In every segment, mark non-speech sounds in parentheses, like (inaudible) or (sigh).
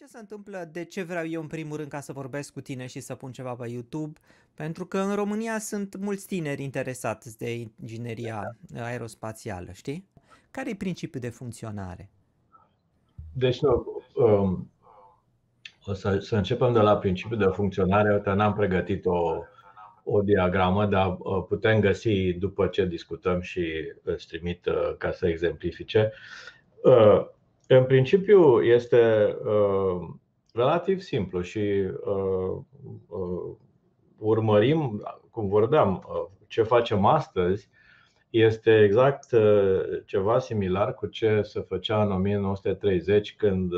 ce se întâmplă? De ce vreau eu în primul rând ca să vorbesc cu tine și să pun ceva pe YouTube? Pentru că în România sunt mulți tineri interesați de ingineria aerospațială, știi? Care e principiul de funcționare? Deci, nu, um, o să, să începem de la principiul de funcționare. Uite, n-am pregătit o, o diagramă, dar uh, putem găsi după ce discutăm și îți trimit uh, ca să exemplifice. Uh, în principiu este relativ simplu și urmărim, cum vorbeam, ce facem astăzi este exact ceva similar cu ce se făcea în 1930 când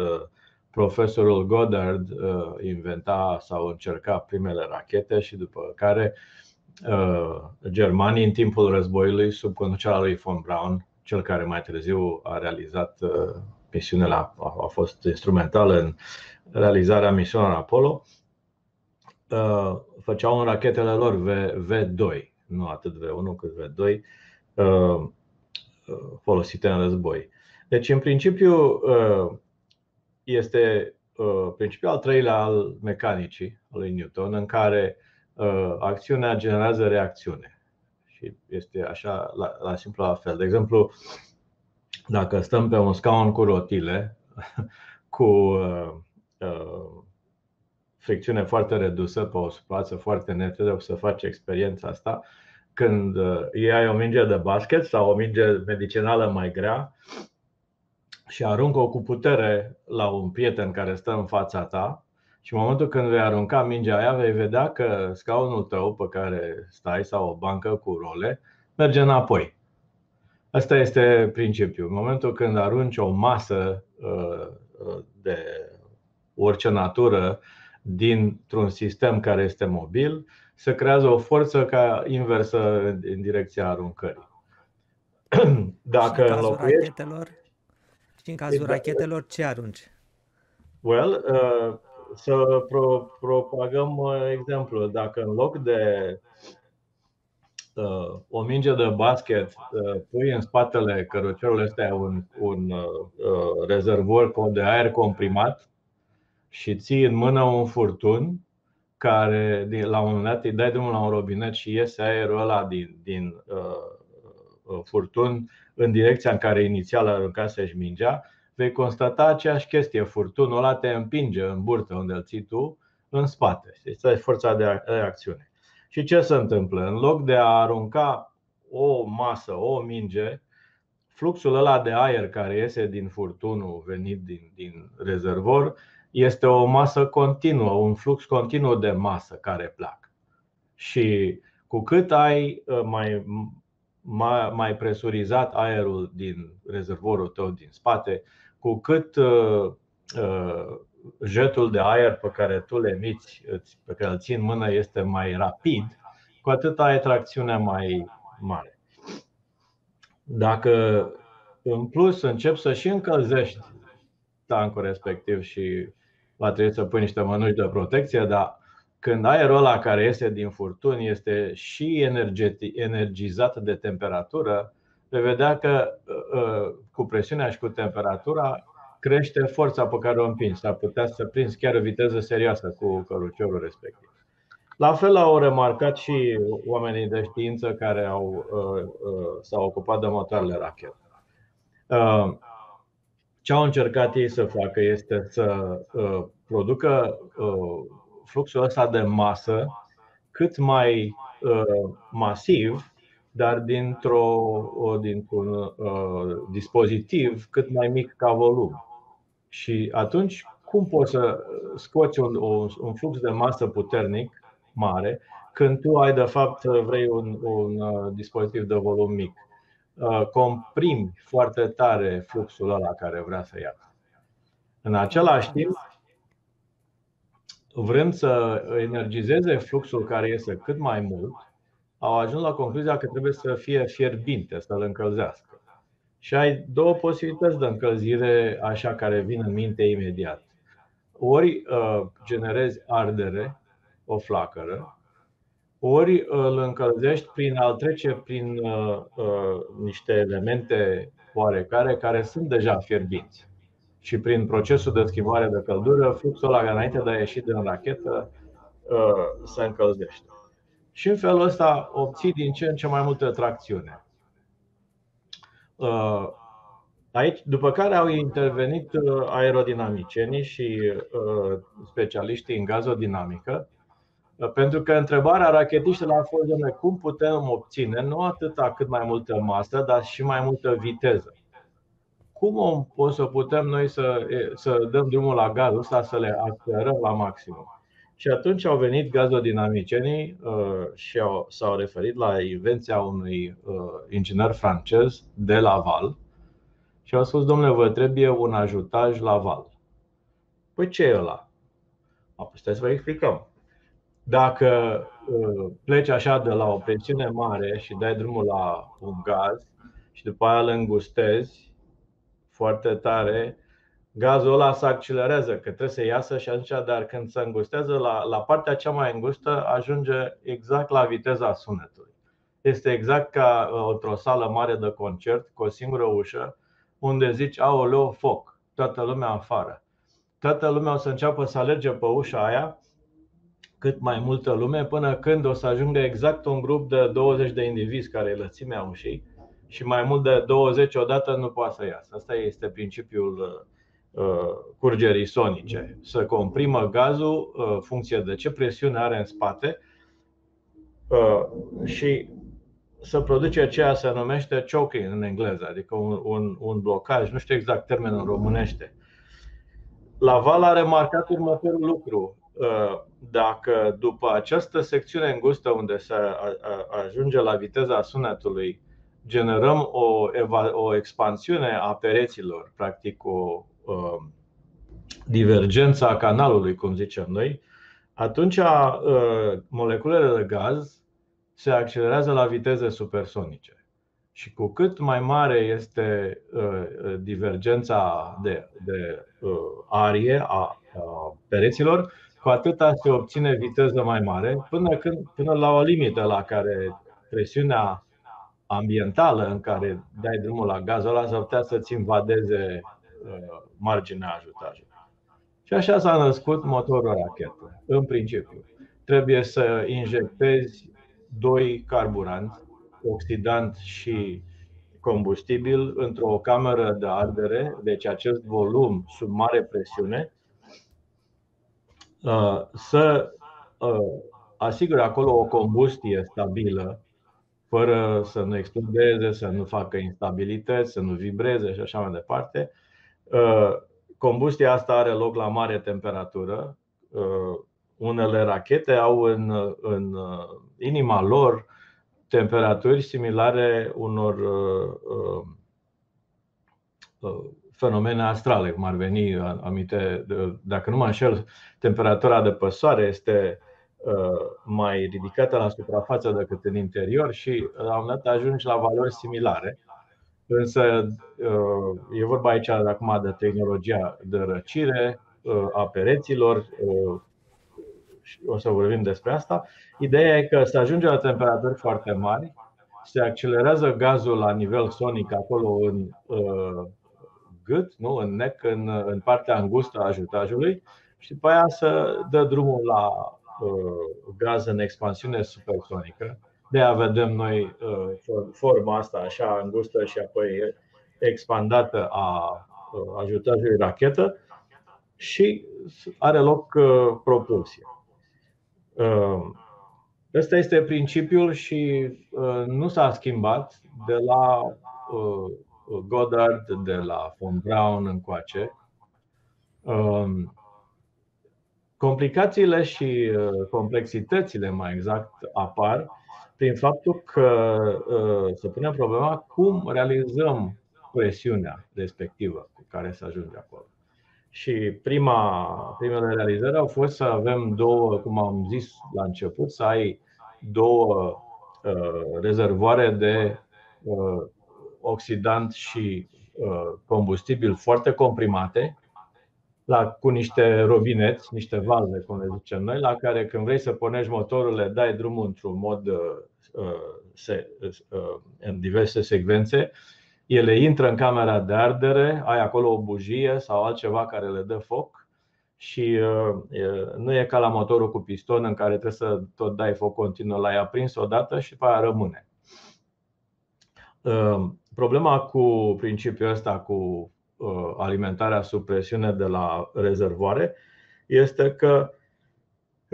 profesorul Goddard uh, inventa sau încerca primele rachete și după care uh, germanii în timpul războiului sub conducerea lui von Braun, cel care mai târziu a realizat uh, misiunea, a fost instrumentală în realizarea misiunilor Apollo, făceau în rachetele lor V2, nu atât V1 cât V2, folosite în război. Deci, în principiu, este uh, principiul al treilea al mecanicii al lui Newton, în care uh, acțiunea generează reacțiune. Și este așa, la, la simplu la fel. De exemplu, dacă stăm pe un scaun cu rotile, (laughs) cu uh, uh, fricțiune foarte redusă pe o suprafață foarte netă, o să faci experiența asta, când uh, iei o minge de basket sau o minge medicinală mai grea și aruncă-o cu putere la un prieten care stă în fața ta și în momentul când vei arunca mingea aia, vei vedea că scaunul tău pe care stai sau o bancă cu role merge înapoi. Asta este principiul. În momentul când arunci o masă uh, uh, de orice natură dintr-un sistem care este mobil, se creează o forță ca inversă în direcția aruncării. (clears throat) Dacă înlocuiești și în cazul exact. rachetelor, ce arunci? Well, uh, să pro- propagăm uh, exemplu. Dacă în loc de uh, o minge de basket uh, pui în spatele căruciorului ăsta un, un uh, uh rezervor de aer comprimat și ții în mână un furtun care la un moment dat îi dai drumul la un robinet și iese aerul ăla din, din uh, Uh, furtun în direcția în care inițial aruncase mingea, vei constata aceeași chestie. Furtunul ăla te împinge în burtă unde îl ții tu, în spate. Este deci, forța de reacțiune. Și ce se întâmplă? În loc de a arunca o masă, o minge, fluxul ăla de aer care iese din furtunul venit din, din rezervor este o masă continuă, un flux continuu de masă care pleacă. Și cu cât ai uh, mai mai, mai presurizat aerul din rezervorul tău din spate, cu cât uh, uh, jetul de aer pe care tu le emiți, pe care îl ții în mână, este mai rapid, cu atât ai tracțiune mai mare. Dacă în plus începi să și încălzești tancul respectiv și va trebui să pui niște mănuși de protecție, dar când aerul ăla care iese din furtun este și energizat de temperatură, vei vedea că uh, cu presiunea și cu temperatura crește forța pe care o împingi. S-ar putea să prinzi chiar o viteză serioasă cu căruciorul respectiv. La fel au remarcat și oamenii de știință care au, uh, uh, s-au ocupat de motoarele rachet. Ce au încercat ei să facă este să producă fluxul ăsta de masă cât mai uh, masiv, dar dintr-o, dintr-un uh, dispozitiv cât mai mic ca volum. Și atunci, cum poți să scoți un, un flux de masă puternic, mare, când tu ai de fapt vrei un, un uh, dispozitiv de volum mic? Uh, comprimi foarte tare fluxul ăla care vrea să ia. În același timp, vrând să energizeze fluxul care iese cât mai mult, au ajuns la concluzia că trebuie să fie fierbinte, să-l încălzească. Și ai două posibilități de încălzire așa care vin în minte imediat. Ori uh, generezi ardere, o flacără, ori îl încălzești prin a trece prin uh, uh, niște elemente oarecare care sunt deja fierbinți. și prin procesul de schimbare de căldură, fluxul ăla înainte de a ieși din rachetă se încălzește. Și în felul ăsta obții din ce în ce mai multă tracțiune. Aici, după care au intervenit aerodinamicienii și specialiștii în gazodinamică, pentru că întrebarea rachetiștilor a fost de cum putem obține nu atât cât mai multă masă, dar și mai multă viteză. Cum o să putem noi să, să dăm drumul la gazul ăsta, să le accelerăm la maximum? Și atunci au venit gazodinamicienii uh, și au, s-au referit la invenția unui uh, inginer francez de Laval și au spus, domnule, vă trebuie un ajutaj Laval. Păi ce e ăla? Apoi stai să vă explicăm. Dacă uh, pleci așa de la o presiune mare și dai drumul la un gaz și după aia îl îngustezi foarte tare, gazul ăla se accelerează, că trebuie să iasă și atunci, dar când se îngustează la, la partea cea mai îngustă, ajunge exact la viteza sunetului. Este exact ca uh, într-o sală mare de concert, cu o singură ușă, unde zici, aoleo, foc, toată lumea afară. Toată lumea o să înceapă să alerge pe ușa aia, cât mai multă lume, până când o să ajungă exact un grup de 20 de indivizi care e lățimea ușii și mai mult de 20 odată nu poate să iasă. Asta este principiul uh, Uh, curgerii sonice, să comprimă gazul uh, funcție de ce presiune are în spate uh, și să produce ceea se numește choking în engleză, adică un, un, un blocaj, nu știu exact termenul în românește. Laval a remarcat următorul lucru. Dacă după această secțiune îngustă unde se ajunge la viteza sunetului, generăm o, o expansiune a pereților, practic o, Uh, divergența canalului, cum zicem noi, atunci uh, moleculele de gaz se accelerează la viteze supersonice. Și cu cât mai mare este uh, divergența de, de arie a, pereților, cu atâta se obține viteză mai mare, până, când, până la o limită la care presiunea ambientală în care dai drumul la gazul ăla să putea să-ți invadeze Uh, marginea ajutajului. Și așa s-a născut motorul rachetă. În principiu, trebuie să injectezi doi carburanți, oxidant și combustibil, într-o cameră de ardere, deci acest volum sub mare presiune, uh, să uh, asigure acolo o combustie stabilă, fără să nu explodeze, să nu facă instabilități, să nu vibreze și așa mai departe, Uh, combustia asta are loc la mare temperatură. Uh, unele rachete au în, în uh, inima lor temperaturi similare unor fenomene astrale, cum ar veni aminte, dacă nu mă înșel, temperatura de păsoare este mai ridicată la suprafață decât în interior și la un dat ajungi la valori similare. Însă uh, e vorba aici acum de tehnologia de răcire uh, a pereților, uh, o să vorbim despre asta. Ideea e că se ajunge la temperaturi foarte mari, se accelerează gazul la nivel sonic acolo în gât, nu? în nec, în, în partea îngustă a ajutajului și după aia să dă drumul la gaz în expansiune supersonică de a vedem noi uh, forma asta așa îngustă și apoi expandată a uh, ajutajului rachetă și are loc uh, propulsie. Ăsta este principiul și nu s-a schimbat de la Goddard, de la von Braun încoace. Um, complicațiile și complexitățile, mai exact, apar prin faptul că uh, se pune problema cum realizăm presiunea respectivă cu care se ajunge acolo. Și prima, primele realizări au fost să avem două, cum am zis la început, să ai două uh, rezervoare de uh, oxidant și uh, combustibil foarte comprimate, la, cu niște robineți, niște valve, cum le zicem noi, la care când vrei să pornești motorul, le dai drumul într-un mod uh, se, uh, în diverse secvențe, ele intră în camera de ardere, ai acolo o bujie sau altceva care le dă foc și uh, nu e ca la motorul cu piston în care trebuie să tot dai foc continuu, l-ai aprins odată și pe aia rămâne. Uh, problema cu principiul ăsta cu uh, alimentarea sub presiune de la rezervoare este că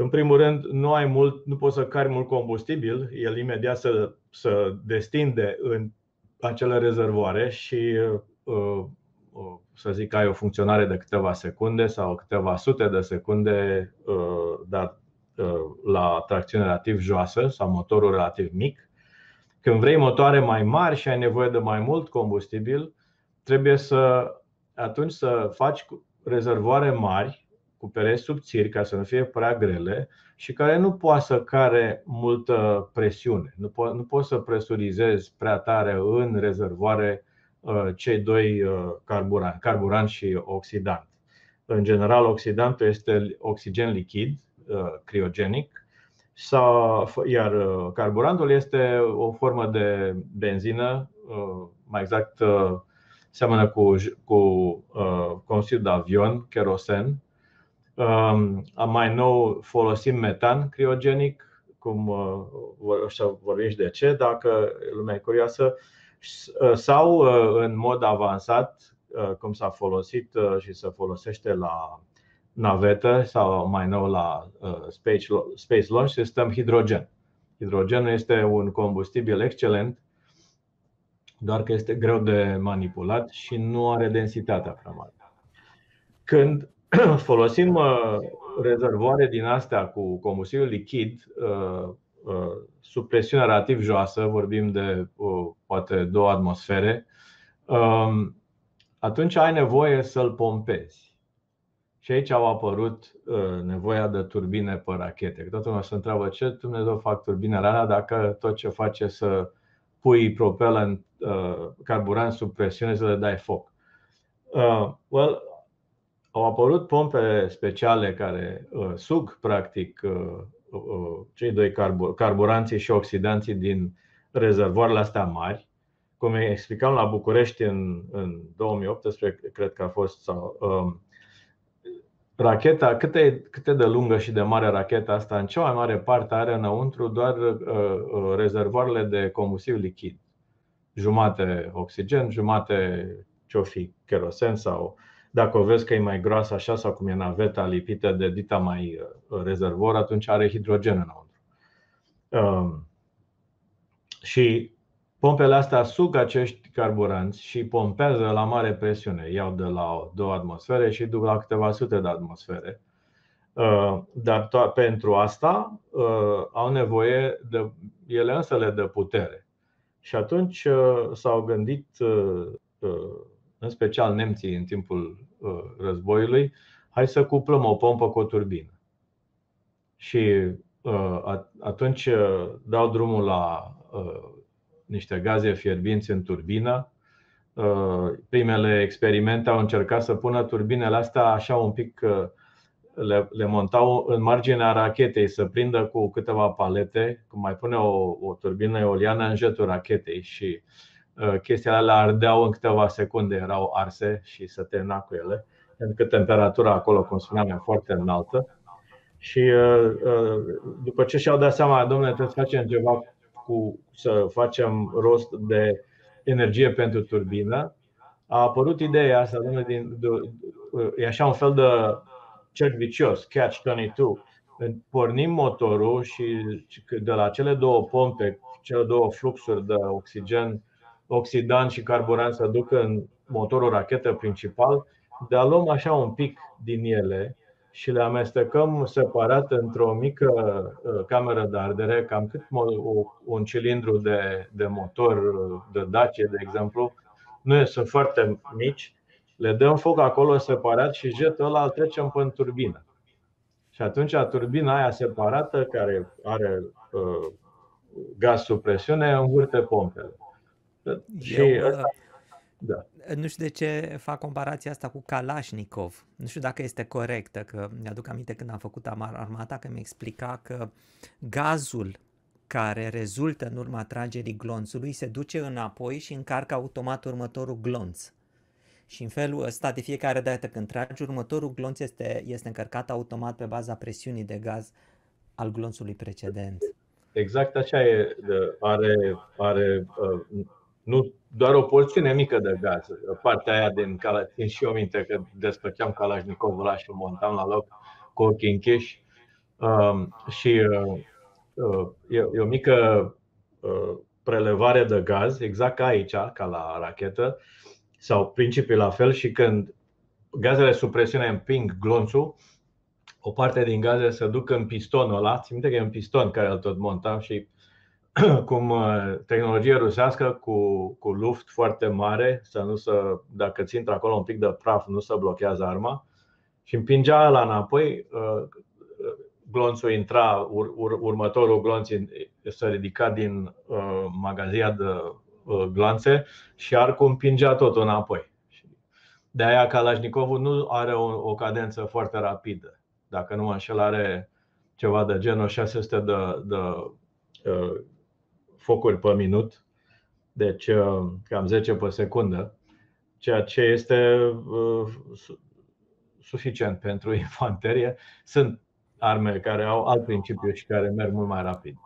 în primul rând, nu ai mult, nu poți să cari mult combustibil, el imediat să, să destinde în acele rezervoare și uh, uh, să zic că ai o funcționare de câteva secunde sau câteva sute de secunde uh, dar la tracțiune relativ joasă sau motorul relativ mic. Când vrei motoare mai mari și ai nevoie de mai mult combustibil, trebuie să atunci să faci rezervoare mari cu pereți subțiri ca să nu fie prea grele și care nu poate să care multă presiune. Nu, po- nu poți să presurizezi prea tare în rezervoare uh, cei doi uh, carburanți, carburant și oxidant. În general, oxidantul este oxigen lichid, uh, criogenic, sau, iar uh, carburantul este o formă de benzină, uh, mai exact uh, seamănă cu, cu uh, combustibil de avion, kerosen, Um, mai nou folosim metan criogenic, cum uh, o să vorbim și de ce, dacă lumea e curioasă, uh, sau uh, în mod avansat, cum s-a folosit și se folosește la navetă sau mai nou la Space Launch System, hidrogen. Hidrogenul este un combustibil excelent, doar că este greu de manipulat și nu are densitatea prea mare. Când (clears throat) folosim uh, rezervoare din astea cu combustibil lichid uh, uh, sub presiune relativ joasă, vorbim de poate două atmosfere, um, atunci ai nevoie să-l pompezi. Și aici au apărut nevoia de turbine pe rachete. Că toată lumea se întreabă ce Dumnezeu fac turbinele alea dacă tot ce face să pui propelent carburant sub presiune să le dai foc. Uh, well, au apărut pompe speciale care uh, sug, practic, uh, uh, cei doi carburanții și oxidanții din rezervoarele astea mari. Cum explicam la București în, în 2018, cred că a fost sau, um, racheta, câte, câte de lungă și de mare racheta asta, în cea mai mare parte are înăuntru doar uh, rezervoarele de combustibil lichid. Jumate oxigen, jumate ce-o fi, kerosen sau dacă o vezi că e mai groasă așa sau cum e naveta lipită de dita mai uh, rezervor, atunci are hidrogen înăuntru. Um, și pompele astea sug acești carburanți și pompează la mare presiune. Iau de la 2 atmosfere și duc la câteva sute de atmosfere. Uh, dar to- pentru asta uh, au nevoie de ele însele de putere. Și atunci s-au gândit în special nemții în timpul uh, războiului, hai să cuplăm o pompă cu o turbină. Și uh, atunci uh, dau drumul la niște gaze fierbinți în turbină. Primele experimente au încercat să pună turbinele astea așa un pic, le, le montau în marginea rachetei, să prindă cu câteva palete, cum mai pune o, o turbină eoliană în jetul rachetei și uh, Uh, chestiile alea ardeau în câteva secunde, erau arse și se termina cu ele, pentru că temperatura acolo, cum spuneam, e foarte înaltă. Și uh, uh, după ce și-au dat seama, domnule, trebuie să facem ceva cu, să facem rost de energie pentru turbină, a apărut ideea asta, domnule, din, de, e așa un fel de cerc vicios, catch-22. Pornim motorul și de la cele două pompe, cele două fluxuri de oxigen oxidant și carburant să ducă în motorul rachetă principal, de a luăm așa un pic din ele și le amestecăm separat într-o mică uh, cameră de ardere, cam cât un cilindru de, de motor uh, de Dacia, de exemplu. Nu sunt foarte mici, le dăm foc acolo separat și jetul ăla îl trecem pe turbină. Și atunci turbina aia separată, care are uh, gaz sub presiune, învârte pompele. Și Eu, ăsta, da. Nu știu de ce fac comparația asta cu Kalashnikov. Nu știu dacă este corectă, că mi-aduc aminte când am făcut armata că mi explica că gazul care rezultă în urma tragerii glonțului se duce înapoi și încarcă automat următorul glonț. Și în felul ăsta, de fiecare dată când tragi, următorul glonț este, este încărcat automat pe baza presiunii de gaz al glonțului precedent. Exact așa e. Are, are uh, nu doar o porțiune mică de gaz. Partea aia din Kalashnikov, țin și eu minte că despărțeam Kalashnikovul ăla și îl montam la loc cu ochii închiși. Um, și uh, uh, e, e o mică uh, prelevare de gaz, exact ca aici, ca la rachetă, sau principiul la fel și când gazele sub presiune împing glonțul, o parte din gaze se duc în pistonul ăla, țin minte că e un piston care îl tot montam și (clears throat) cum uh, tehnologie rusească cu, cu luft foarte mare, să nu să, dacă ți intră acolo un pic de praf, nu să blochează arma și împingea la înapoi, uh, glonțul intra, ur, ur, următorul glonț se ridica din uh, magazia de uh, glanțe și arcul împingea tot înapoi. De aia Kalashnikovul nu are o, o cadență foarte rapidă. Dacă nu mă înșel, are ceva de genul 600 de, de uh, focuri pe minut, deci uh, cam 10 pe secundă, ceea ce este uh, suficient pentru (laughs) infanterie. Sunt arme care au alt principiu și care merg mult mai rapid.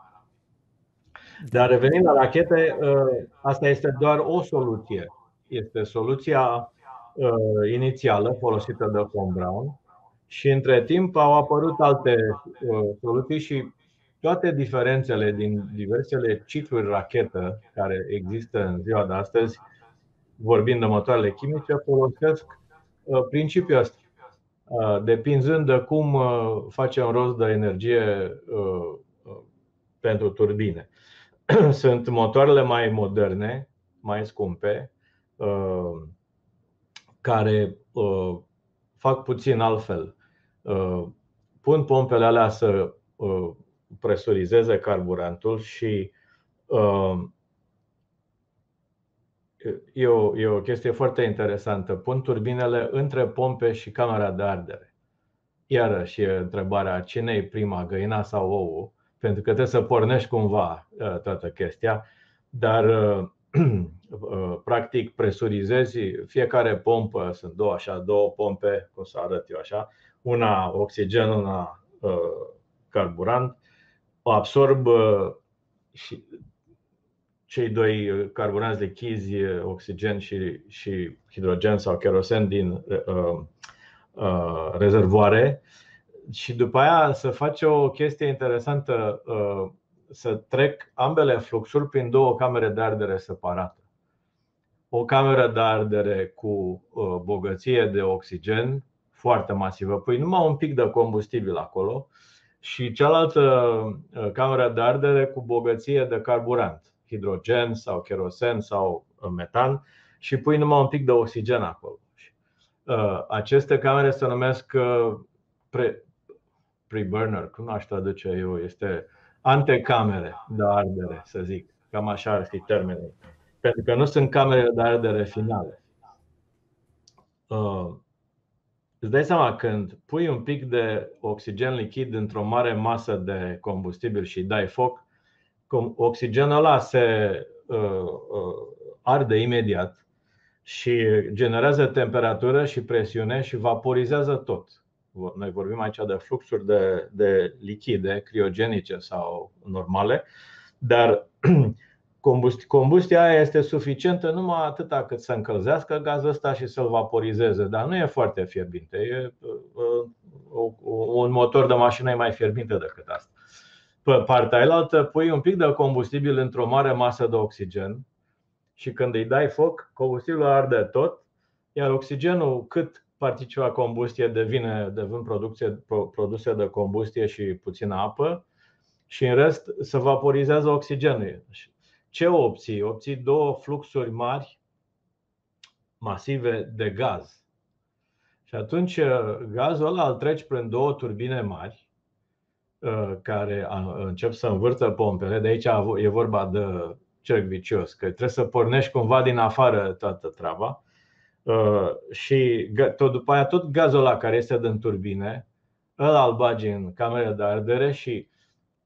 Dar revenind la rachete, uh, asta este doar o soluție. Este soluția inițială folosită de von Braun și între timp au apărut alte soluții și toate diferențele din diversele cicluri rachetă care există în ziua de astăzi, vorbind de motoarele chimice, folosesc uh, principiul ăsta. Uh, depinzând de cum uh, facem rost de energie pentru turbine. (clears throat) Sunt motoarele mai moderne, mai scumpe, care fac puțin altfel. Pun pompele alea să presurizeze carburantul și uh, e, o, e o chestie foarte interesantă. Pun turbinele între pompe și camera de ardere. Iarăși e întrebarea cine e prima, găina sau ouă, pentru că trebuie să pornești cumva uh, toată chestia, dar (clears throat) uh, practic presurizezi fiecare pompă, sunt două așa, două pompe, cum să arăt eu așa, una oxigen, una carburant absorb și cei doi carburanți lichizi, oxigen și, și hidrogen sau kerosen din uh, uh, rezervoare. Și după aia să face o chestie interesantă, uh, să trec ambele fluxuri prin două camere de ardere separate. O cameră de ardere cu uh, bogăție de oxigen foarte masivă, pui numai un pic de combustibil acolo și cealaltă uh, cameră de ardere cu bogăție de carburant, hidrogen sau kerosen sau uh, metan și pui numai un pic de oxigen acolo. Uh, aceste camere se numesc pre, pre-burner, cum aș traduce eu, este antecamere de ardere, să zic. Cam așa ar fi termenul. Pentru că nu sunt camere de ardere finale. Îți dai seama când pui un pic de oxigen lichid într-o mare masă de combustibil și dai foc, oxigenul ăla se uh, uh, arde imediat și generează temperatură și presiune și vaporizează tot. Noi vorbim aici de fluxuri de, de lichide, criogenice sau normale, dar (clears throat) Combustia aia este suficientă numai atâta cât să încălzească gazul ăsta și să-l vaporizeze, dar nu e foarte fierbinte. E, uh, un motor de mașină e mai fierbinte decât asta. Pe partea elaltă pui un pic de combustibil într-o mare masă de oxigen și când îi dai foc, combustibilul arde tot, iar oxigenul cât participă combustie devine, devin producție, produse de combustie și puțină apă și în rest se vaporizează oxigenul. Ce obții? Obții două fluxuri mari, masive de gaz. Și atunci uh, gazul ăla îl treci prin două turbine mari uh, care încep să învârtă pompele. De aici e vorba de cerc vicios, că trebuie să pornești cumva din afară toată treaba. Uh, și tot după aia tot gazul ăla care este din turbine, îl bagi în camera de ardere și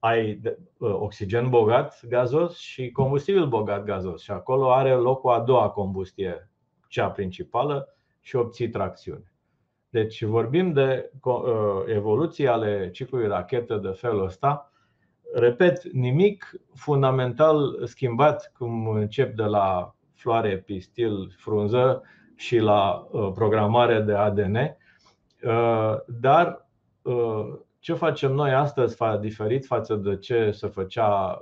ai oxigen bogat gazos și combustibil bogat gazos și acolo are loc o a doua combustie, cea principală, și obții tracțiune. Deci vorbim de evoluții ale ciclului rachetă de felul ăsta. Repet, nimic fundamental schimbat cum încep de la floare, pistil, frunză și la programare de ADN, dar ce facem noi astăzi diferit față de ce se făcea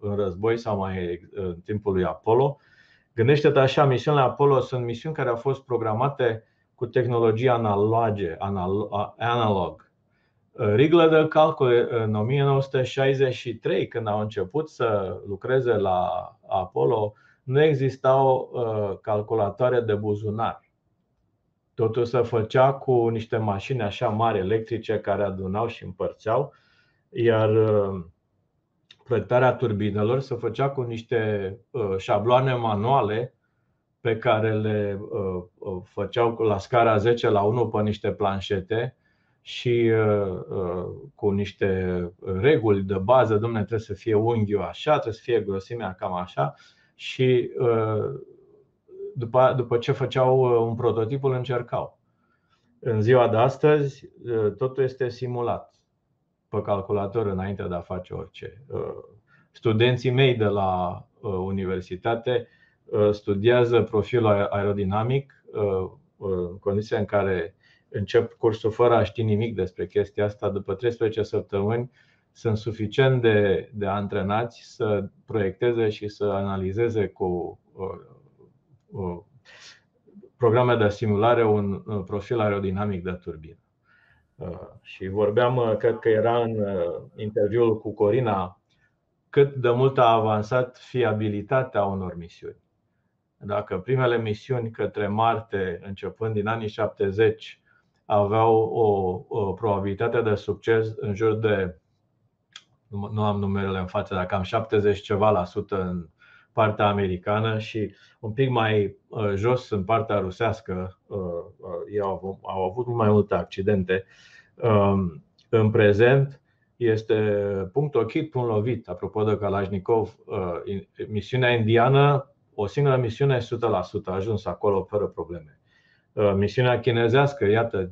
în război sau mai în timpul lui Apollo? Gândește-te așa, misiunile Apollo sunt misiuni care au fost programate cu tehnologie analoge, analog. Riglă de calcul în 1963, când au început să lucreze la Apollo, nu existau calculatoare de buzunar. Totul se făcea cu niște mașini așa mari electrice care adunau și împărțeau, iar proiectarea turbinelor se făcea cu niște șabloane manuale pe care le făceau la scara 10 la 1 pe niște planșete și cu niște reguli de bază, domne, trebuie să fie unghiul așa, trebuie să fie grosimea cam așa și după, după ce făceau un prototip, îl încercau. În ziua de astăzi, totul este simulat pe calculator înainte de a face orice. Studenții mei de la universitate studiază profilul aerodinamic în condiția în care încep cursul fără a ști nimic despre chestia asta. După 13 săptămâni sunt suficient de, de antrenați să proiecteze și să analizeze cu programe de simulare un profil aerodinamic de turbină. Și vorbeam, cred că era în interviul cu Corina, cât de mult a avansat fiabilitatea unor misiuni. Dacă primele misiuni către Marte, începând din anii 70, aveau o, o probabilitate de succes în jur de, nu am numerele în față, dar cam 70 ceva la sută în partea americană și un pic mai jos în partea rusească, ei au, au avut mult mai multe accidente. În prezent este punct ochit, punct lovit. Apropo de Kalashnikov, misiunea indiană, o singură misiune 100%, a ajuns acolo fără probleme. Misiunea chinezească, iată,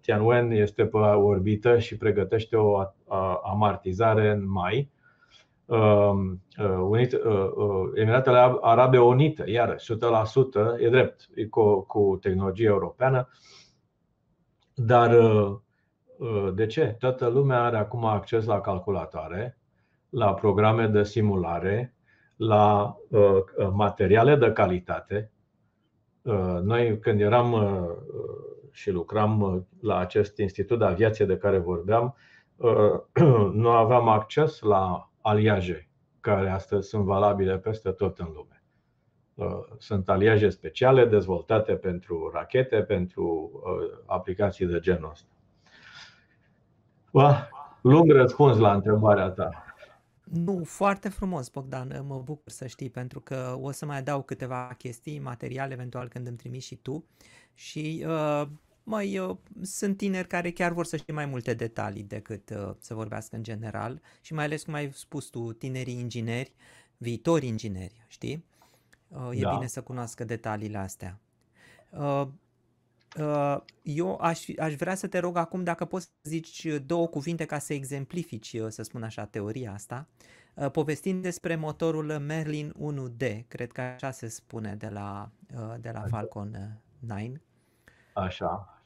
Tianwen este pe orbită și pregătește o amartizare în mai Um, uh, uh, Emiratele Arabe Unite, iar 100% e drept, e cu, cu tehnologie europeană, dar uh, de ce? Toată lumea are acum acces la calculatoare, la programe de simulare, la materiale de calitate. Noi, când eram și lucram la acest institut de aviație de care vorbeam, (clears throat) nu aveam acces la aliaje care astăzi sunt valabile peste tot în lume. Uh, sunt aliaje speciale dezvoltate pentru rachete, pentru uh, aplicații de genul ăsta. Lung răspuns la întrebarea ta. Nu, foarte frumos, Bogdan, mă bucur să știi, pentru că o să mai adaug câteva chestii, materiale, eventual când îmi trimiți și tu. Și uh, mai uh, sunt tineri care chiar vor să știe mai multe detalii decât uh, să vorbească în general și mai ales cum ai spus tu, tinerii ingineri, viitori ingineri, știi? Uh, e da. bine să cunoască detaliile astea. Uh, uh, eu aș, aș vrea să te rog acum dacă poți să zici două cuvinte ca să exemplifici, uh, să spun așa, teoria asta, uh, povestind despre motorul Merlin 1D, cred că așa se spune de la, uh, de la Falcon 9. Uh, Așa.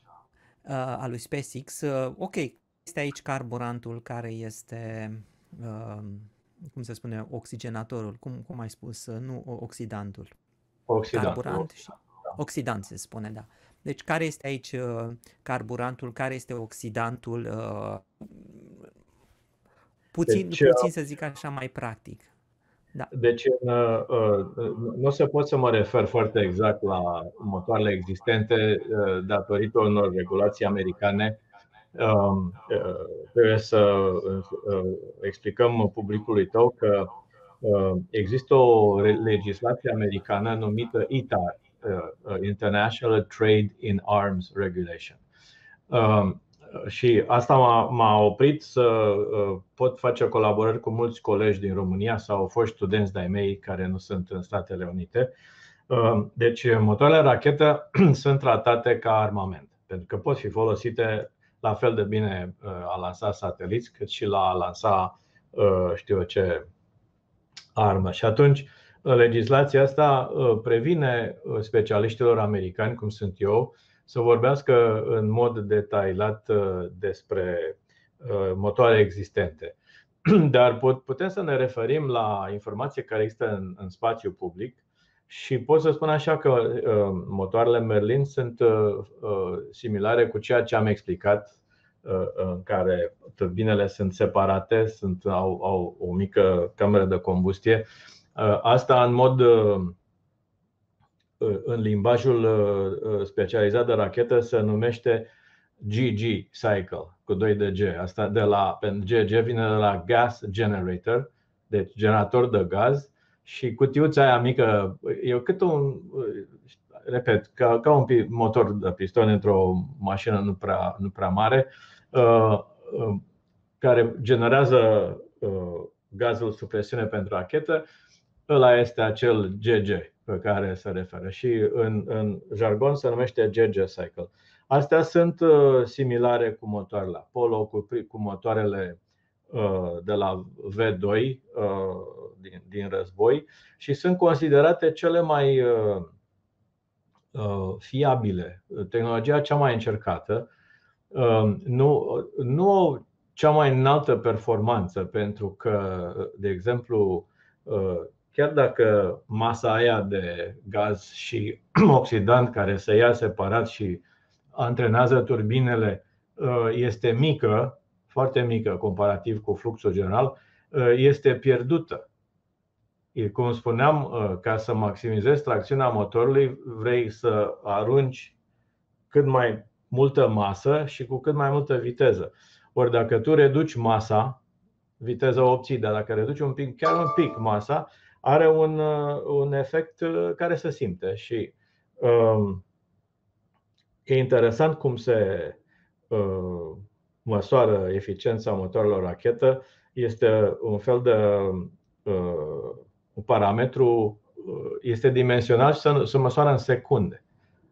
Uh, a lui SpaceX. Uh, ok, este aici carburantul care este, uh, cum se spune, oxigenatorul, cum, cum ai spus, uh, nu oxidantul. Oxidantul. Carburant și da. oxidant se spune, da. Deci care este aici uh, carburantul, care este oxidantul, uh, puțin, deci, puțin să zic așa mai practic. Da. Deci uh, uh, nu se pot să mă refer foarte exact la motoarele existente uh, datorită unor regulații americane. Um, trebuie să explicăm publicului tău că există o legislație americană numită ITAR, International Trade in Arms Regulation. Um, și asta m-a, m-a oprit să uh, pot face colaborări cu mulți colegi din România sau foști studenți de-ai mei care nu sunt în Statele Unite. Uh, deci, motoarele rachetă (clears throat) sunt tratate ca armament, pentru că pot fi folosite la fel de bine a lansa sateliți cât și la a lansa știu eu ce armă. Și atunci, legislația asta previne specialiștilor americani, cum sunt eu, să vorbească în mod detailat uh, despre uh, motoare existente. (clears throat) Dar putem să ne referim la informație care există în, în spațiu public și pot să spun așa că uh, motoarele Merlin sunt similare cu ceea ce am explicat, în care turbinele sunt separate, sunt, au, au o mică cameră de combustie. Asta în mod în limbajul uh, uh, specializat de rachetă se numește GG cycle cu 2 de G. Asta de la GG vine de la gas generator, deci generator de gaz și cutiuța aia mică, e cât un repet, ca, ca un motor de piston într-o mașină nu prea, nu prea mare, uh, care generează gazul sub presiune pentru rachetă, ăla este acel GG pe care se referă și în, în jargon se numește GG Cycle. Astea sunt uh, similare cu motoarele Apollo, cu, cu motoarele uh, de la V2 uh, din, din război și sunt considerate cele mai fiabile, tehnologia cea mai încercată. Nu, nu cea mai înaltă performanță, pentru că, de exemplu, chiar dacă masa aia de gaz și (clears throat) oxidant care se ia separat și antrenează turbinele uh, este mică, foarte mică comparativ cu fluxul general, uh, este pierdută. Cum spuneam, uh, ca să maximizezi tracțiunea motorului, vrei să arunci cât mai multă masă și cu cât mai multă viteză. Ori dacă tu reduci masa, viteza obții, dar dacă reduci un pic, chiar un pic masa, are un, uh, un efect uh, care se simte și um, e interesant cum se uh, măsoară eficiența motoarelor rachetă. Este un fel de uh, un parametru, uh, este dimensional și se, se măsoară în secunde.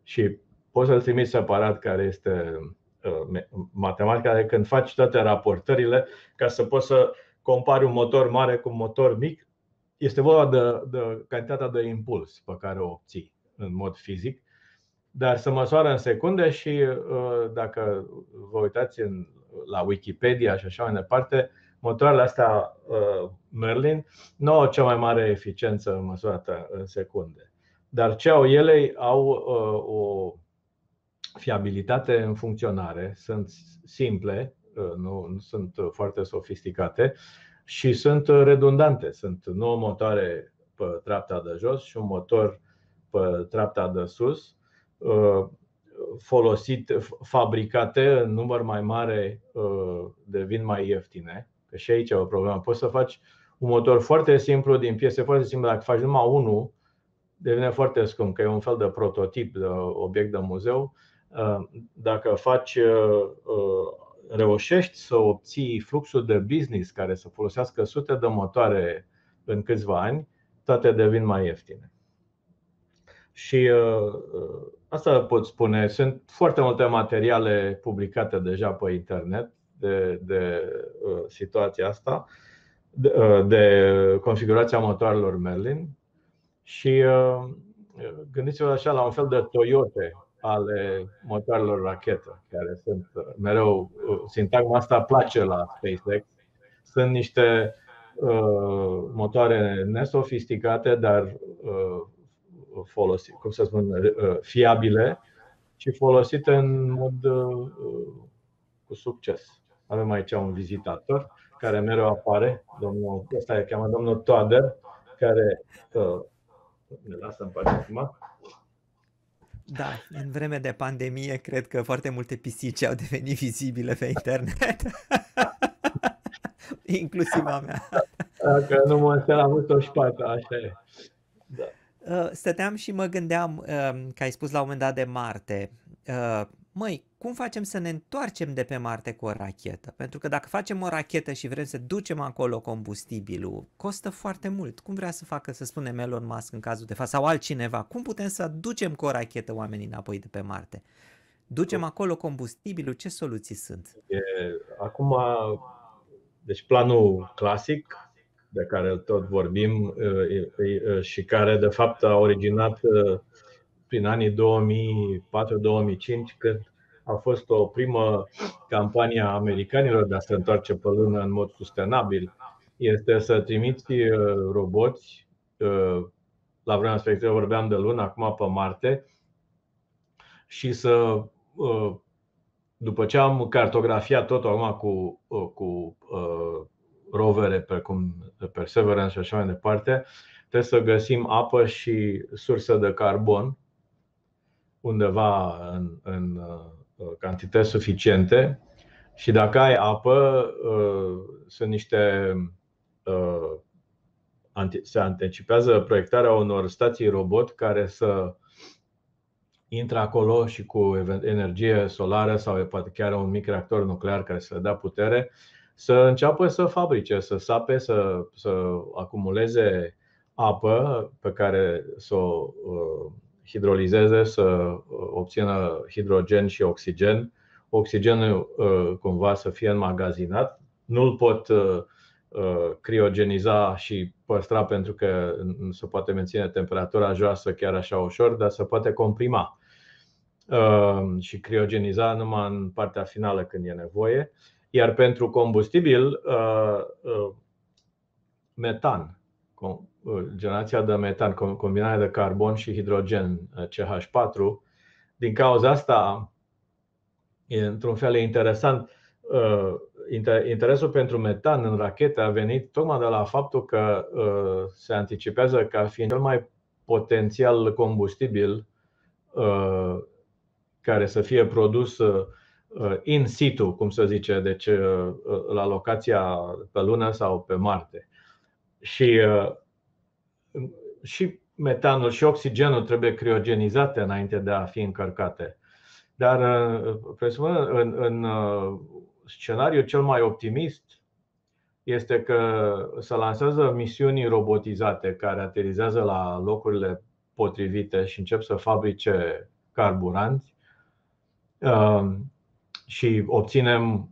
Și poți să-l trimiți separat care este uh, matematica de când faci toate raportările ca să poți să compari un motor mare cu un motor mic este vorba de, de cantitatea de impuls pe care o obții în mod fizic, dar se măsoară în secunde și uh, dacă vă uitați în, la Wikipedia și așa mai departe, motoarele astea uh, Merlin nu au cea mai mare eficiență măsurată în secunde. Dar ce au ele au uh, o fiabilitate în funcționare, sunt simple, nu, nu sunt foarte sofisticate și sunt uh, redundante. Sunt 9 motoare pe treapta de jos și un motor pe treapta de sus, uh, folosite, fabricate în număr mai mare, uh, devin mai ieftine. Că și aici e o problemă. Poți să faci un motor foarte simplu, din piese foarte simple. Dacă faci numai unul, devine foarte scump, că e un fel de prototip de obiect de muzeu. Dacă faci reușești să obții fluxul de business care să folosească sute de motoare în câțiva ani, toate devin mai ieftine. Și uh, uh, asta pot spune. Sunt foarte multe materiale publicate deja pe internet de, de uh, situația asta, de, uh, de configurația motoarelor Merlin. Și uh, gândiți-vă așa la un fel de Toyota ale motoarelor rachetă, care sunt uh, mereu, uh, sintagma asta place la SpaceX. Sunt niște uh, motoare nesofisticate, dar uh, folosi, cum să spun, uh, fiabile și folosite în mod uh, cu succes. Avem aici un vizitator care mereu apare, domnul, ăsta e cheamă domnul Toader, care uh, ne lasă în pace acum. Da, în vreme de pandemie cred că foarte multe pisici au devenit vizibile pe internet. (laughs) Inclusiv a mea. Dacă nu mă înțeleg, am avut o șpată, așa e. Da. Uh, stăteam și mă gândeam um, că ai spus la un moment dat de Marte. Uh, măi, cum facem să ne întoarcem de pe Marte cu o rachetă? Pentru că dacă facem o rachetă și vrem să ducem acolo combustibilul, costă foarte mult. Cum vrea să facă, să spunem Elon Musk în cazul de față, sau altcineva? Cum putem să ducem cu o rachetă oamenii înapoi de pe Marte? Ducem acolo combustibilul? Ce soluții sunt? E, acum, deci planul clasic de care tot vorbim și care de fapt a originat prin anii 2004-2005 când a fost o primă campanie a americanilor de a se întoarce pe lună în mod sustenabil. Este să trimiți roboți, la vremea respectivă vorbeam de lună, acum pe Marte, și să după ce am cartografiat totul acum cu, cu uh, rovere precum Perseverance și așa mai departe, trebuie să găsim apă și sursă de carbon undeva în, în uh, cantități suficiente. Și dacă ai apă, uh, sunt niște uh, se anticipează proiectarea unor stații robot care să intră acolo și cu energie solară sau poate chiar un mic reactor nuclear care să le dea putere, să înceapă să fabrice, să sape, să, să acumuleze apă pe care să o uh, hidrolizeze, să uh, obțină hidrogen și oxigen. Oxigenul uh, cumva să fie înmagazinat. Nu-l pot criogeniza și păstra pentru că nu se poate menține temperatura joasă chiar așa ușor, dar se poate comprima și criogeniza numai în partea finală când e nevoie. Iar pentru combustibil, metan Uh, generația de metan, combinarea de carbon și hidrogen uh, CH4. Din cauza asta, într-un fel interesant, uh, interesul pentru metan în rachete a venit tocmai de la faptul că se anticipează ca fiind cel mai potențial combustibil care să fie produs in situ, cum se zice, deci la locația pe lună sau pe Marte. Și, uh, și metanul și oxigenul trebuie criogenizate înainte de a fi încărcate. Dar, uh, presupun, în, în uh, scenariul cel mai optimist este că se lansează misiuni robotizate care aterizează la locurile potrivite și încep să fabrice carburanți și obținem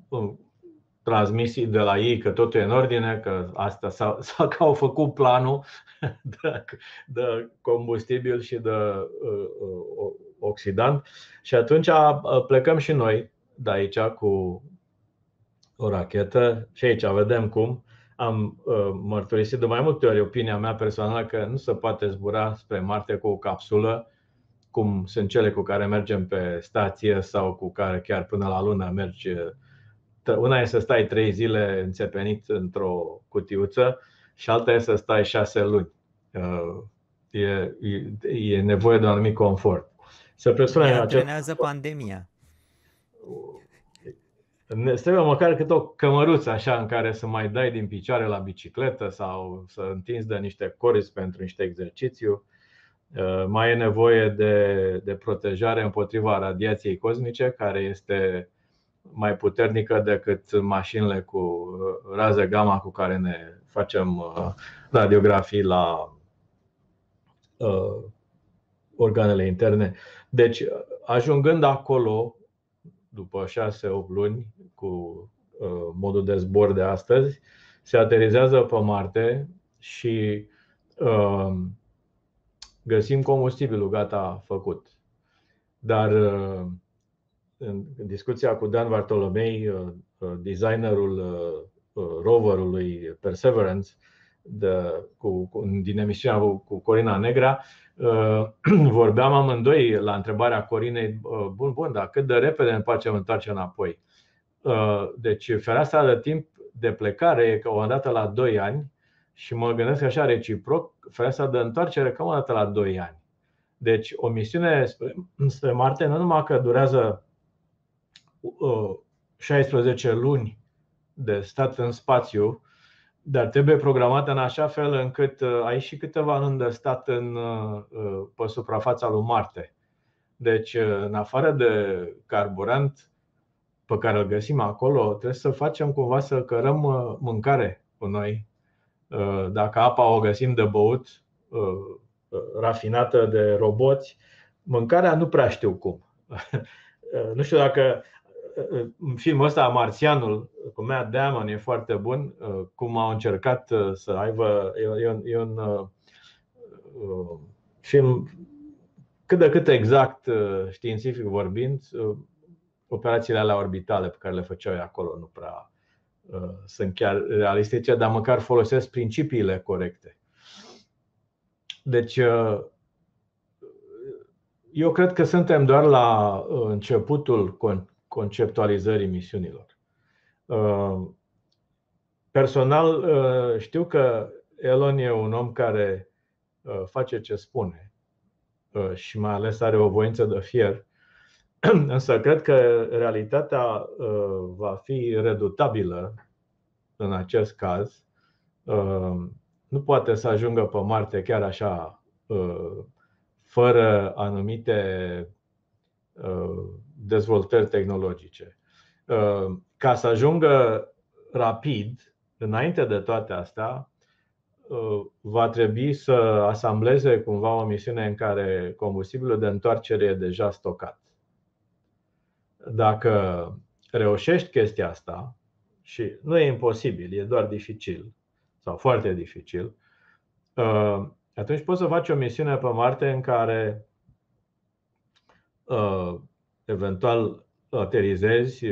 transmisii de la ei că totul e în ordine, că asta sau, (laughs) sau că au făcut planul (laughs) de, de combustibil și de uh, uh, oxidant. Și atunci uh, plecăm și noi de aici cu o rachetă și aici vedem cum am uh, mărturisit de mai multe ori opinia mea personală că nu se poate zbura spre Marte cu o capsulă cum sunt cele cu care mergem pe stație sau cu care chiar până la lună mergi una e să stai trei zile înțepenit într-o cutiuță și alta e să stai șase luni. Uh, e, e, e nevoie de un anumit confort. Să presupune ne acest... pandemia. Ne trebuie măcar cât o cămăruță așa în care să mai dai din picioare la bicicletă sau să întinzi de niște coriți pentru niște exercițiu. Uh, mai e nevoie de, de protejare împotriva radiației cosmice, care este mai puternică decât mașinile cu uh, raze gamma cu care ne facem uh, radiografii la uh, organele interne. Deci, ajungând acolo, după 6-8 luni, cu modul de zbor de astăzi, se aterizează pe Marte și găsim combustibilul gata făcut. Dar în discuția cu Dan Bartolomei, uh, uh, designerul uh, roverului Perseverance, de, cu, cu, din emisiunea cu, cu Corina Negra, (clears throat) vorbeam amândoi la întrebarea Corinei, bun, bun, dar cât de repede ne facem întoarce înapoi? Deci fereastra de timp de plecare e că o dată la 2 ani și mă gândesc așa reciproc, fereastra de întoarcere cam o dată la 2 ani. Deci o misiune spre, spre Marte nu numai că durează 16 luni de stat în spațiu, dar trebuie programată în așa fel încât uh, ai și câteva luni de stat în, uh, pe suprafața lui Marte. Deci, în afară de carburant pe care îl găsim acolo, trebuie să facem cumva să cărăm mâncare cu noi. Dacă apa o găsim de băut, rafinată de roboți, mâncarea nu prea știu cum. (laughs) nu știu dacă filmul ăsta, Marțianul, cu Matt Damon, e foarte bun. Cum au încercat să aibă. E un, e un film cât de cât exact științific vorbind, operațiile alea orbitale pe care le făceau acolo nu prea sunt chiar realistice, dar măcar folosesc principiile corecte. Deci, eu cred că suntem doar la începutul conceptualizării misiunilor. Personal, știu că Elon e un om care face ce spune și mai ales are o voință de fier, (clears throat) însă cred că realitatea va fi redutabilă în acest caz. Nu poate să ajungă pe Marte chiar așa fără anumite uh, dezvoltări tehnologice. Uh, ca să ajungă rapid, înainte de toate astea, uh, va trebui să asambleze cumva o misiune în care combustibilul de întoarcere e deja stocat. Dacă reușești chestia asta, și nu e imposibil, e doar dificil sau foarte dificil, atunci poți să faci o misiune pe Marte în care uh, eventual aterizezi,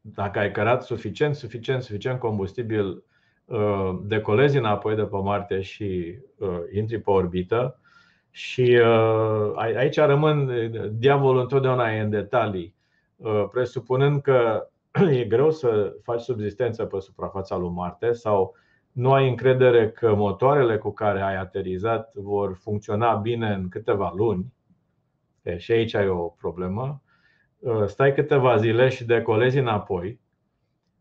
dacă ai cărat suficient, suficient, suficient combustibil, uh, decolezi înapoi de pe Marte și uh, intri pe orbită. Și uh, aici rămân, diavolul întotdeauna e în detalii, uh, presupunând că (clears throat) e greu să faci subzistență pe suprafața lui Marte sau nu ai încredere că motoarele cu care ai aterizat vor funcționa bine în câteva luni, și aici ai o problemă, uh, stai câteva zile și decolezi înapoi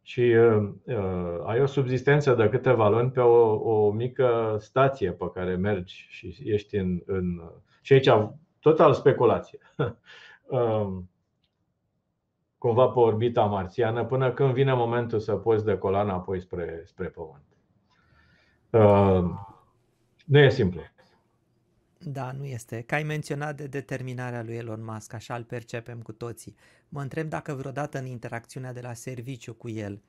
și uh, uh, ai o subzistență de câteva luni pe o, o mică stație pe care mergi și ești în. în și aici total speculație. (laughs) Um, cumva pe orbita marțiană, până când vine momentul să poți decola înapoi spre, spre Pământ. Uh, nu e simplu. Da, nu este. Ca ai menționat de determinarea lui Elon Musk, așa îl percepem cu toții. Mă întreb dacă vreodată în interacțiunea de la serviciu cu el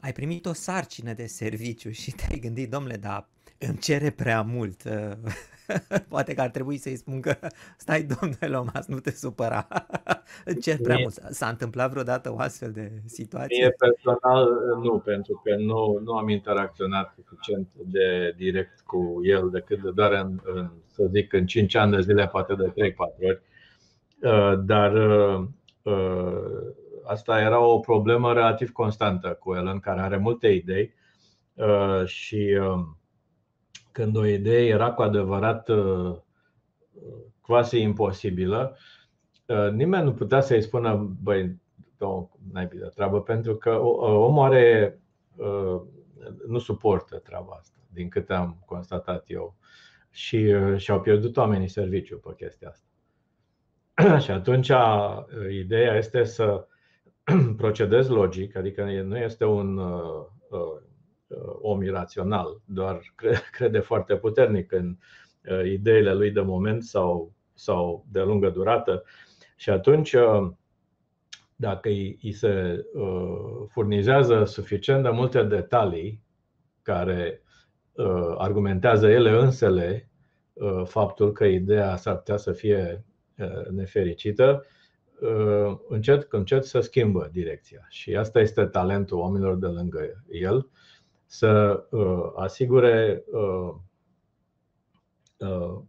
ai primit o sarcină de serviciu și te-ai gândit, domnule, da, îmi cere prea mult. (laughs) Poate că ar trebui să-i spun că (laughs) stai domnule Lomas, nu te supăra. (laughs) îmi cer prea mult. S-a întâmplat vreodată o astfel de situație? Mie personal nu, pentru că nu, nu am interacționat suficient de direct cu el decât doar în, în să zic, în 5 ani de zile, poate de 3-4 ori. Uh, dar uh, uh, asta era o problemă relativ constantă cu el, în care are multe idei și când o idee era cu adevărat uh, quasi imposibilă, uh, nimeni nu putea să-i spună, băi, n-ai de treabă, pentru că uh, omul are, nu suportă treaba asta, din câte am constatat eu. Și și-au pierdut oamenii serviciu pe chestia asta. (clears throat) și atunci ideea este să (clears throat) procedezi logic, adică nu este un om irațional, doar (laughs) crede foarte puternic în uh, ideile lui de moment sau, sau de lungă durată. Și atunci, uh, dacă îi se uh, furnizează suficient de multe detalii care argumentează ele însele faptul că ideea s-ar putea să fie nefericită, încet, încet să schimbă direcția. Și asta este talentul oamenilor de lângă el să uh, asigure uh, uh,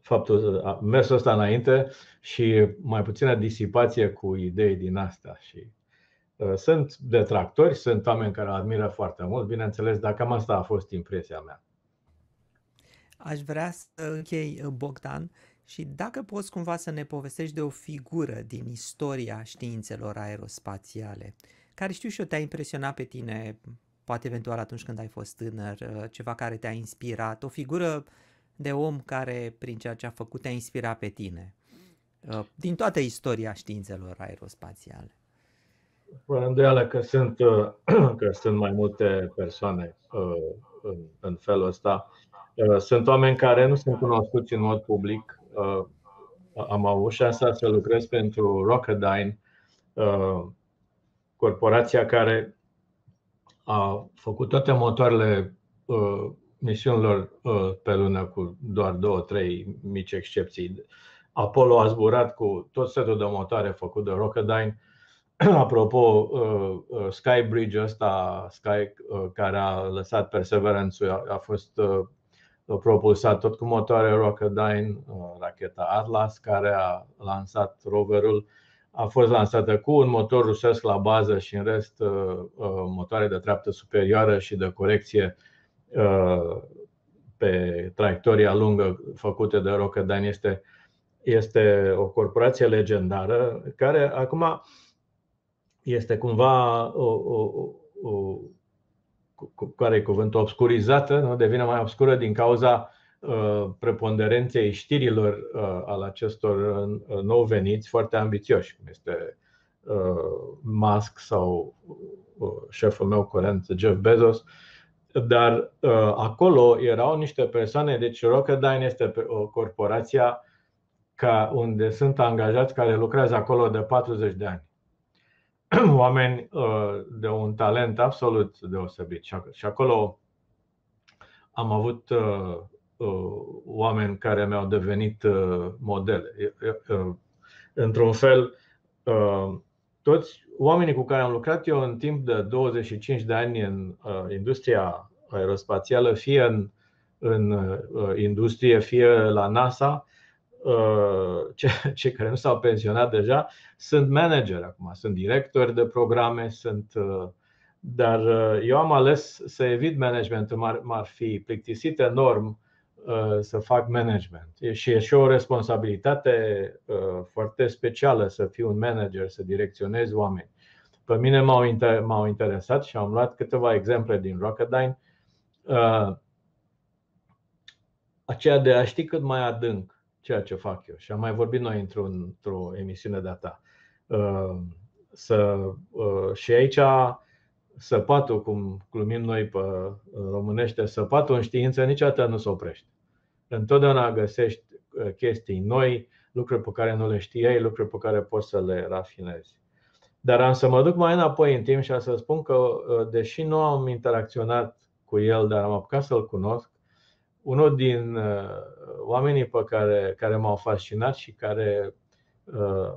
faptul, mersul ăsta înainte și mai puțină disipație cu idei din asta. Și sunt detractori, sunt oameni care admiră foarte mult, bineînțeles, dar cam asta a fost impresia mea. Aș vrea să închei, Bogdan, și dacă poți cumva să ne povestești de o figură din istoria științelor aerospațiale, care știu și eu te-a impresionat pe tine poate eventual atunci când ai fost tânăr, uh, ceva care te-a inspirat, o figură de om care prin ceea ce a făcut te-a inspirat pe tine. uh, din toată istoria științelor aerospațiale. Fără îndoială că sunt, uh, (clears throat) că sunt mai multe persoane în, în felul ăsta. Sunt oameni care nu sunt cunoscuți în mod public. Am avut șansa să lucrez pentru Rocketdyne, corporația care a făcut toate motoarele misiunilor uh, pe lună cu doar două, trei mici excepții. Apollo a zburat cu tot setul de motoare făcut de Rocketdyne. (clears throat) Apropo, uh, uh, Skybridge ăsta, Sky, care a lăsat Perseverance, a fost propulsat tot cu motoare Rocketdyne, racheta Atlas, care a lansat roverul, a fost lansată cu un motor rusesc la bază și în rest motoare de treaptă superioară și de corecție pe traiectoria lungă făcută de Rocketdyne este, este o corporație legendară care acum este cumva o, o, o, care e cuvântul obscurizată, nu? devine mai obscură din cauza uh, preponderenței știrilor uh, al acestor uh, nou veniți foarte ambițioși, cum este uh, Musk sau uh, șeful meu curent, Jeff Bezos, uh, dar uh, acolo erau niște persoane, deci Rocketdyne este o corporație ca unde sunt angajați care lucrează acolo de 40 de ani. (clears throat) Oameni uh, de un talent absolut deosebit. Și acolo am avut uh, uh, oameni care mi-au devenit uh, modele. Uh, într-un fel, uh, toți oamenii cu care am lucrat eu în timp de 25 de ani în uh, industria aerospațială, fie în, în uh, industrie, fie la NASA, uh, (laughs) cei care nu s-au pensionat deja, sunt manageri acum, sunt directori de programe, sunt. Uh, dar uh, eu am ales să evit managementul, m-ar, m-ar fi plictisit enorm uh, să fac management. Și e și o responsabilitate uh, foarte specială să fiu un manager, să direcționez oameni. Pe mine m-au, inter- m-au interesat și am luat câteva exemple din Rocketdyne. Uh, aceea de a ști cât mai adânc ceea ce fac eu. Și am mai vorbit noi într-o, într-o emisiune de-a ta. Uh, să, uh, și aici săpatul, cum glumim noi pe românește, săpatul în știință niciodată nu se oprește. Întotdeauna găsești chestii noi, lucruri pe care nu le știai, lucruri pe care poți să le rafinezi. Dar am să mă duc mai înapoi în timp și am să spun că, uh, deși nu am interacționat cu el, dar am apucat să-l cunosc, unul din uh, oamenii pe care, care m-au fascinat și care uh,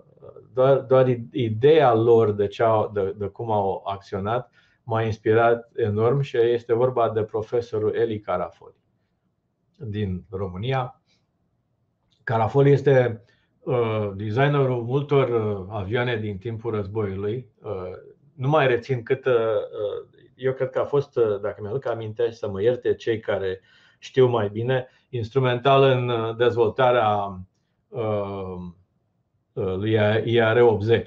doar, doar ideea lor de, ce au, de, de cum au acționat m-a inspirat enorm și este vorba de profesorul Eli Carafoli din România. Carafoli este Uh, designerul multor uh, avioane din timpul războiului. Uh, nu mai rețin cât. Eu cred că a fost, dacă mi-aduc aminte, să mă ierte cei care știu mai bine, instrumental în dezvoltarea lui IR-80.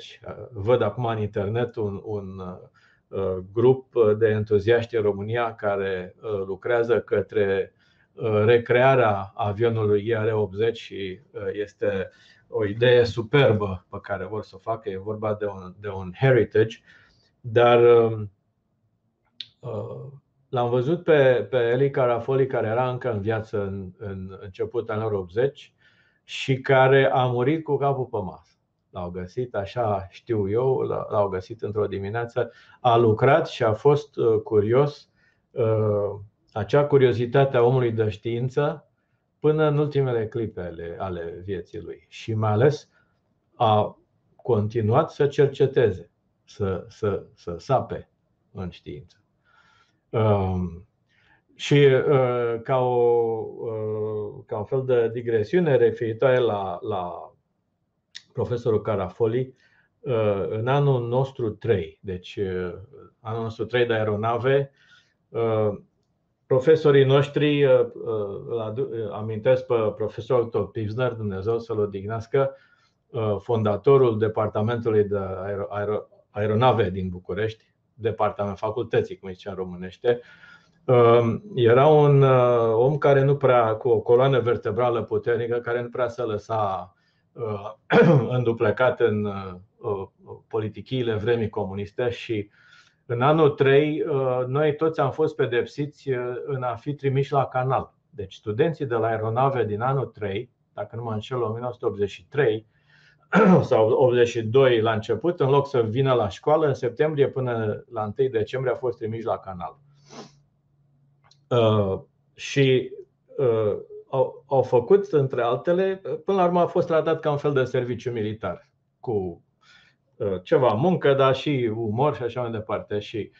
Văd acum în internet un, un grup de entuziaști în România care lucrează către recrearea avionului IR-80 și este o idee superbă pe care vor să o facă, e vorba de un, de un heritage, dar um, uh, l-am văzut pe, pe Eli Carafoli, care era încă în viață în, în început anilor 80 și care a murit cu capul pe masă. L-au găsit, așa știu eu, l-au găsit într-o dimineață. A lucrat și a fost uh, curios. Uh, acea curiozitate a omului de știință până în ultimele clipe ale, ale vieții lui. Și mai ales a continuat să cerceteze, să, să, să sape în știință. Um, și uh, ca, o, uh, ca un fel de digresiune referitoare la, la profesorul Carafoli, uh, în anul nostru 3, deci uh, anul nostru 3 de aeronave, uh, Profesorii noștri, uh, uh, uh, amintesc pe profesorul Todd Pivsner, Dumnezeu să-l odihnească, fondatorul Departamentului de aer- aer- Aeronave din București, Departament Facultății, cum zice în românește. Um, era un om care nu prea, cu o coloană vertebrală puternică, care nu prea se lăsa (clears throat) înduplecat în politichiile vremii comuniste și în anul 3 noi toți am fost pedepsiți în a fi trimiși la canal. Deci studenții de la aeronave din anul 3, dacă nu mă înșel, 1983 (clears throat) sau 82 la început, în loc să vină la școală, în septembrie până la 1 decembrie au fost trimiși la canal. Uh, și uh, au, au făcut, între altele, până la urmă a fost tratat ca un fel de serviciu militar, cu uh, ceva muncă, dar și umor și așa mai departe. Și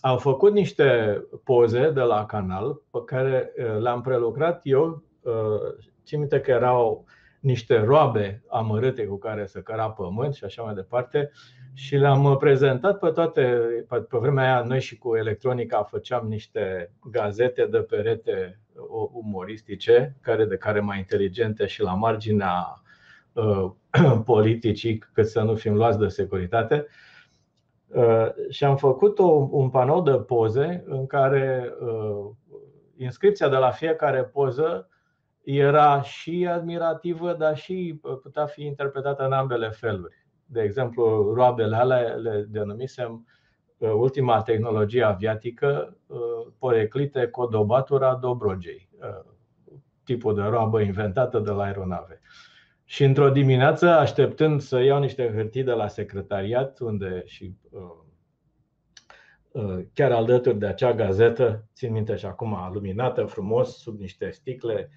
au făcut niște poze de la canal pe care uh, le-am prelucrat eu. Uh, țin minte că erau niște roabe amărâte cu care să căra pământ și așa mai departe și le-am prezentat pe toate, pe, vremea aia noi și cu electronica făceam niște gazete de perete umoristice, care de care mai inteligente și la marginea uh, (clears throat) politicii, cât să nu fim luați de securitate. Uh, și am făcut o, un panou de poze în care uh, inscripția de la fiecare poză era și admirativă, dar și putea fi interpretată în ambele feluri. De exemplu, roabele alea le denumisem uh, ultima tehnologie aviatică, uh, poreclite codobatura Dobrogei, uh, tipul de roabă inventată de la aeronave. Și într-o dimineață, așteptând să iau niște hârtii de la secretariat, unde și chiar alături de acea gazetă, țin minte și acum, luminată frumos, sub niște sticle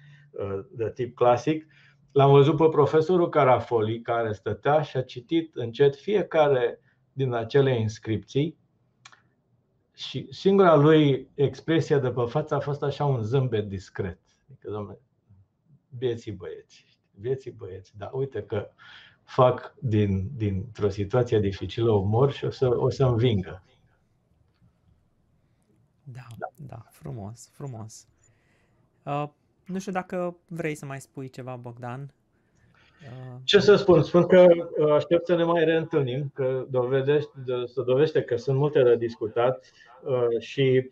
de tip clasic, L-am văzut pe profesorul Carafoli care stătea și a citit încet fiecare din acele inscripții și singura lui expresie de pe față a fost așa un zâmbet discret. Adică, domnule, vieții băieți, vieții băieți, dar uite că fac din, dintr-o situație dificilă umor și o să, o să învingă. Da, da, da, frumos, frumos. Uh, nu știu dacă vrei să mai spui ceva, Bogdan. Ce să spun? Spun că uh, aștept să ne mai reîntâlnim, că dovedește, să dovește că sunt multe de discutat uh, și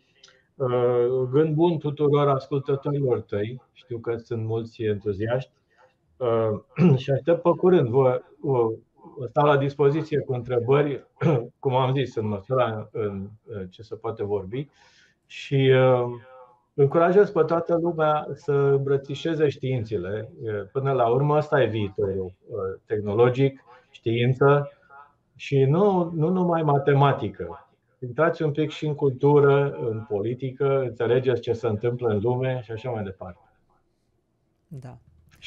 uh, gând bun tuturor ascultătorilor tăi. Știu că sunt mulți entuziaști (clears throat) și aștept pe curând. Vă, vă stau la dispoziție cu întrebări, (clears throat) cum am zis, în măsura în ce se poate vorbi și încurajez pe toată lumea să îmbrățișeze științele. Până la urmă, asta e viitorul tehnologic, știință și nu, nu numai matematică. Intrați un pic și în cultură, în politică, înțelegeți ce se întâmplă în lume și așa mai departe. Da.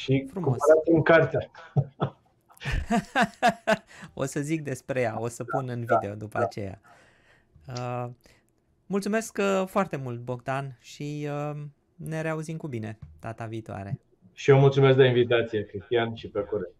Și cumpărați în cartea. (laughs) o să zic despre ea, o să pun în video după aceea. Uh, Mulțumesc uh, foarte mult, Bogdan, și uh, ne reauzim cu bine data viitoare. Și eu mulțumesc de invitație, Cristian, și pe curând.